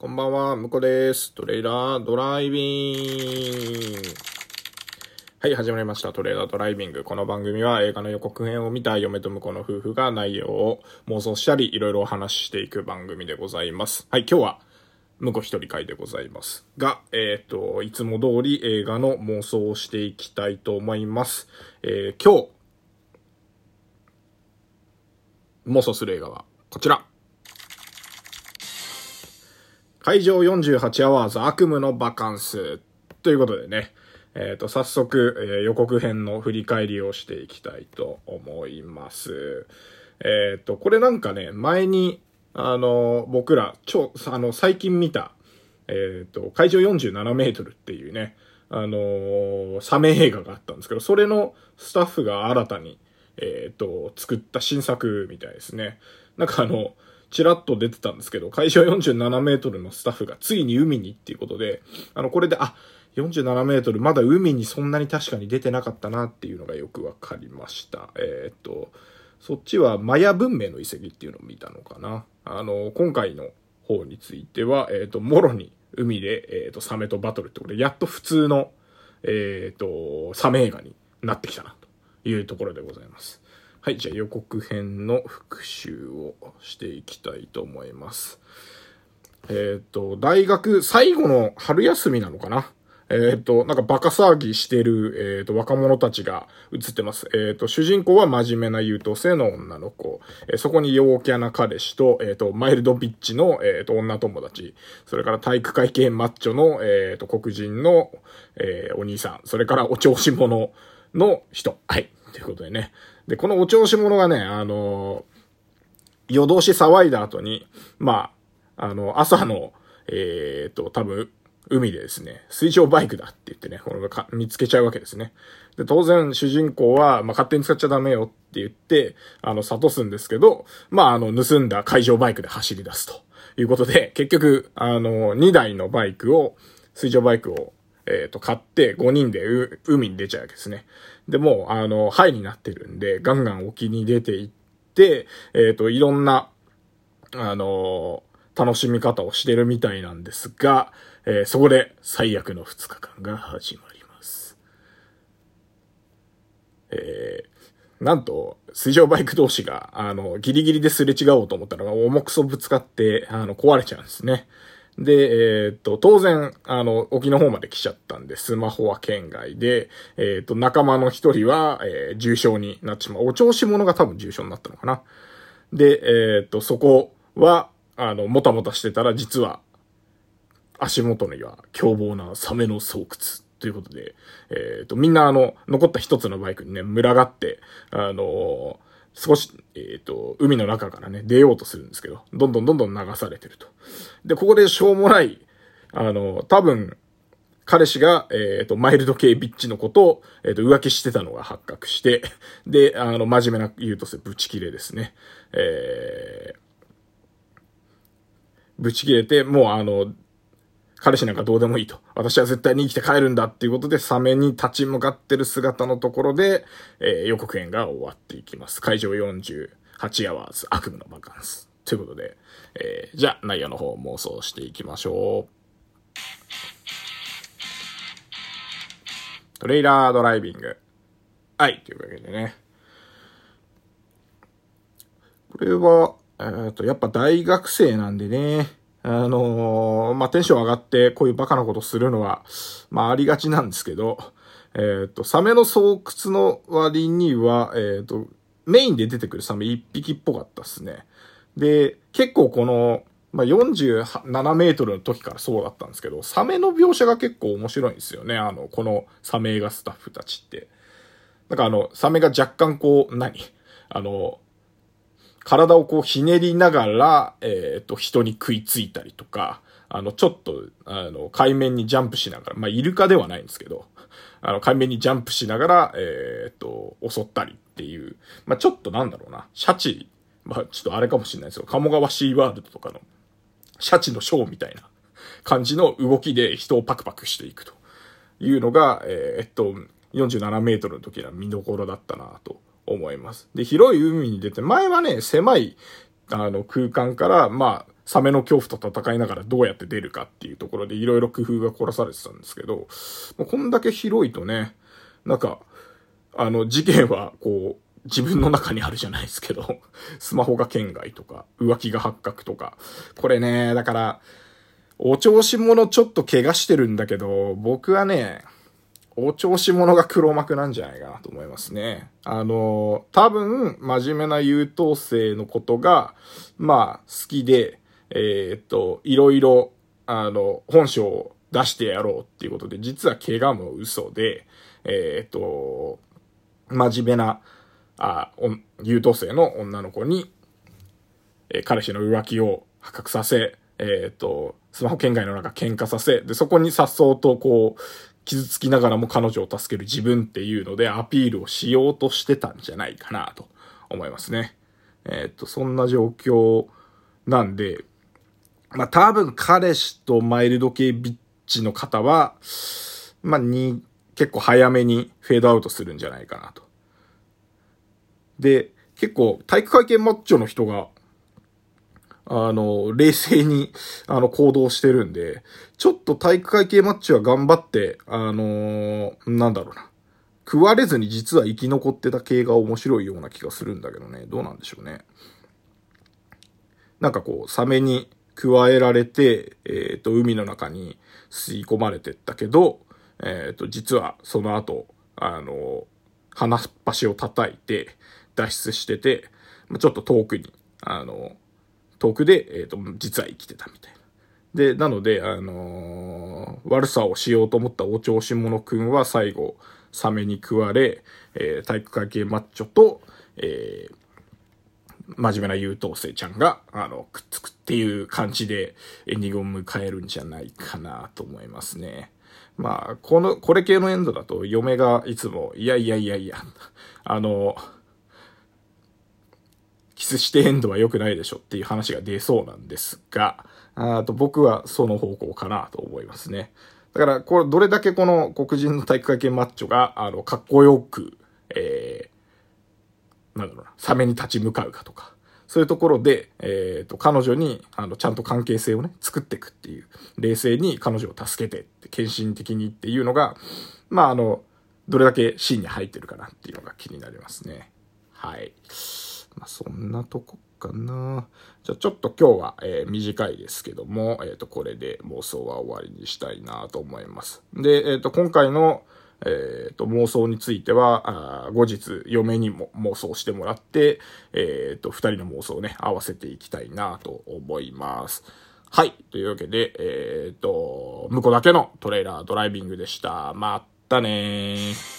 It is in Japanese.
こんばんは、むこです。トレーラードライビング。はい、始まりました。トレーラードライビング。この番組は映画の予告編を見た嫁と婿の夫婦が内容を妄想したり、いろいろお話ししていく番組でございます。はい、今日は、婿一人会でございます。が、えっ、と、いつも通り映画の妄想をしていきたいと思います。えー今日、妄想する映画はこちら。会場48アワーズ悪夢のバカンス。ということでね、えっ、と、早速、えー予告編の振り返りをしていきたいと思います。えっ、と、これなんかね、前に、あの、僕ら、超、あの、最近見た、えっ、と、会場47メートルっていうね、あのサメ映画があったんですけど、それのスタッフが新たに、えっ、と、作った新作みたいですね。なんかあの、ちらっと出てたんですけど、会場47メートルのスタッフがついに海にっていうことで、あの、これで、あ、47メートル、まだ海にそんなに確かに出てなかったなっていうのがよくわかりました。えーっと、そっちはマヤ文明の遺跡っていうのを見たのかな。あの、今回の方については、えーっと、もろに海で、えーっと、サメとバトルってことで、やっと普通の、えっと、サメ映画になってきたな、というところでございます。はい、じゃあ予告編の復習をしていきたいと思います。えっ、と、大学最後の春休みなのかな？えっ、と、なんかバカ騒ぎしてる、えっ、と、若者たちが映ってます。えっ、と、主人公は真面目な優等生の女の子。えそこに陽キャな彼氏と、えっ、と、マイルドビッチの、えっ、と、女友達。それから体育会系マッチョの、えっ、と、黒人の、えーお兄さん。それからお調子者の人。はい。ということでね。で、このお調子者がね、あのー夜通し騒いだ後に、まあ、あの、朝の、えーっと、多分、海でですね、水上バイクだって言ってね、これが見つけちゃうわけですね。で、当然、主人公は、まあ、勝手に使っちゃダメよって言って、あの、諭すんですけど、まあ、あの、盗んだ海上バイクで走り出すということで、結局、あの、2台のバイクを、水上バイクを、えっ、と、買って5人で海に出ちゃうわけですね。で、もう、あの、ハイになってるんで、ガンガン沖に出ていって、えっ、と、いろんな、あの楽しみ方をしてるみたいなんですが、えそこで最悪の2日間が始まります。えなんと、水上バイク同士が、あの、ギリギリですれ違おうと思ったのが、重くそぶつかって、あの、壊れちゃうんですね。で、えーっと、当然、あの、沖の方まで来ちゃったんで、スマホは県外で、えーっと、仲間の一人は、えー重傷になってしまう。お調子者が多分重傷になったのかな。で、えっと、そこは、あの、もたもたしてたら、実は、足元には凶暴なサメの巣窟ということで、えっ、と、みんなあの、残った一つのバイクにね、群がって、あの少し、えっ、と、海の中からね、出ようとするんですけど、どんどんどんどん流されてると。で、ここでしょうもない、あの、多分、彼氏が、えっ、と、マイルド系ビッチのことを、えっ、と、浮気してたのが発覚して、で、あの、真面目な優等生、ブチ切れですね。えー、ブチ切れて、もうあの、彼氏なんかどうでもいいと。私は絶対に生きて帰るんだっていうことで、サメに立ち向かってる姿のところで、えー予告編が終わっていきます。会場48アワーズ、悪夢のバカンス。ということで、えーじゃあ内容の方妄想していきましょう。トレイラードライビング。はい、というわけでね。これは、えっ、と、やっぱ大学生なんでね、あのーまあ、テンション上がってこういうバカなことするのは、まあ、ありがちなんですけど、えっ、と、サメの巣窟の割には、えっ、と、メインで出てくるサメ一匹っぽかったっすね。で、結構この、まあ、47メートルの時からそうだったんですけど、サメの描写が結構面白いんですよね。あの、このサメ映画スタッフたちって。なんかあの、サメが若干こう、何？あの、体をこうひねりながら、えっ、と、人に食いついたりとか、あの、ちょっと、あの、海面にジャンプしながら、まあ、イルカではないんですけど、あの、海面にジャンプしながら、えっ、と、襲ったりっていう、まあ、ちょっとなんだろうな、シャチ、まあ、ちょっとあれかもしれないですよ。鴨川シーワールドとかの、シャチのショーみたいな感じの動きで人をパクパクしていくというのが、えーっと、47メートルの時は見どころだったなと思います。で、広い海に出て、前はね、狭い、あの、空間から、まあ、サメの恐怖と戦いながらどうやって出るかっていうところでいろいろ工夫が凝らされてたんですけど、こんだけ広いとね、なんか、あの、事件はこう、自分の中にあるじゃないですけど、スマホが県外とか、浮気が発覚とか。これね、だから、お調子者ちょっと怪我してるんだけど、僕はね、お調子者が黒幕なんじゃないかなと思いますね。あの、多分、真面目な優等生のことが、まあ、好きで、えー、っと、いろいろ、あの、本性を出してやろうっていうことで、実は怪我も嘘で、えー、っと、真面目な、あ、優等生の女の子に、えー、彼氏の浮気を発覚させ、えっ、と、スマホ圏外の中喧嘩させ、で、そこに颯爽とこう、傷つきながらも彼女を助ける自分っていうのでアピールをしようとしてたんじゃないかなと思いますね。えっ、と、そんな状況なんで、まあ、多分彼氏とマイルド系ビッチの方は、まあ、に、結構早めにフェードアウトするんじゃないかなと。で、結構体育会系マッチョの人が、あの、冷静に、あの、行動してるんで、ちょっと体育会系マッチは頑張って、あのー、なんだろうな。食われずに実は生き残ってた系が面白いような気がするんだけどね。どうなんでしょうね。なんかこう、サメに加えられて、えっ、ー、と、海の中に吸い込まれてったけど、えっ、ー、と、実はその後、あの、鼻っ端を叩いて脱出してて、ちょっと遠くに、あの、遠くで、えっ、ー、と、実は生きてたみたいな。で、なので、あの悪さをしようと思ったお調子者くんは最後、サメに食われ、え体育会系マッチョと、えー、真面目な優等生ちゃんが、あの、くっつくっていう感じでエンディングを迎えるんじゃないかなと思いますね。まあ、この、これ系のエンドだと嫁がいつも、いやいやいやいや、あの、キスしてエンドは良くないでしょっていう話が出そうなんですが、あと僕はその方向かなと思いますね。だから、これ、どれだけこの黒人の体育会系マッチョが、あの、かっこよく、えーなんだろうな、サメに立ち向かうかとか、そういうところで、えっ、ー、と、彼女に、あの、ちゃんと関係性をね、作っていくっていう、冷静に彼女を助けてって、献身的にっていうのが、まあ、あの、どれだけシーンに入ってるかなっていうのが気になりますね。はい。まあ、そんなとこかな。じゃあちょっと今日は、えー、短いですけども、えっ、ー、と、これで妄想は終わりにしたいなと思います。で、えっ、ー、と、今回の、えっ、と、妄想については、後日、嫁にも妄想してもらって、えっ、と、二人の妄想をね、合わせていきたいなと思います。はい。というわけで、えっ、と、向こうだけのトレーラードライビングでした。まったねー。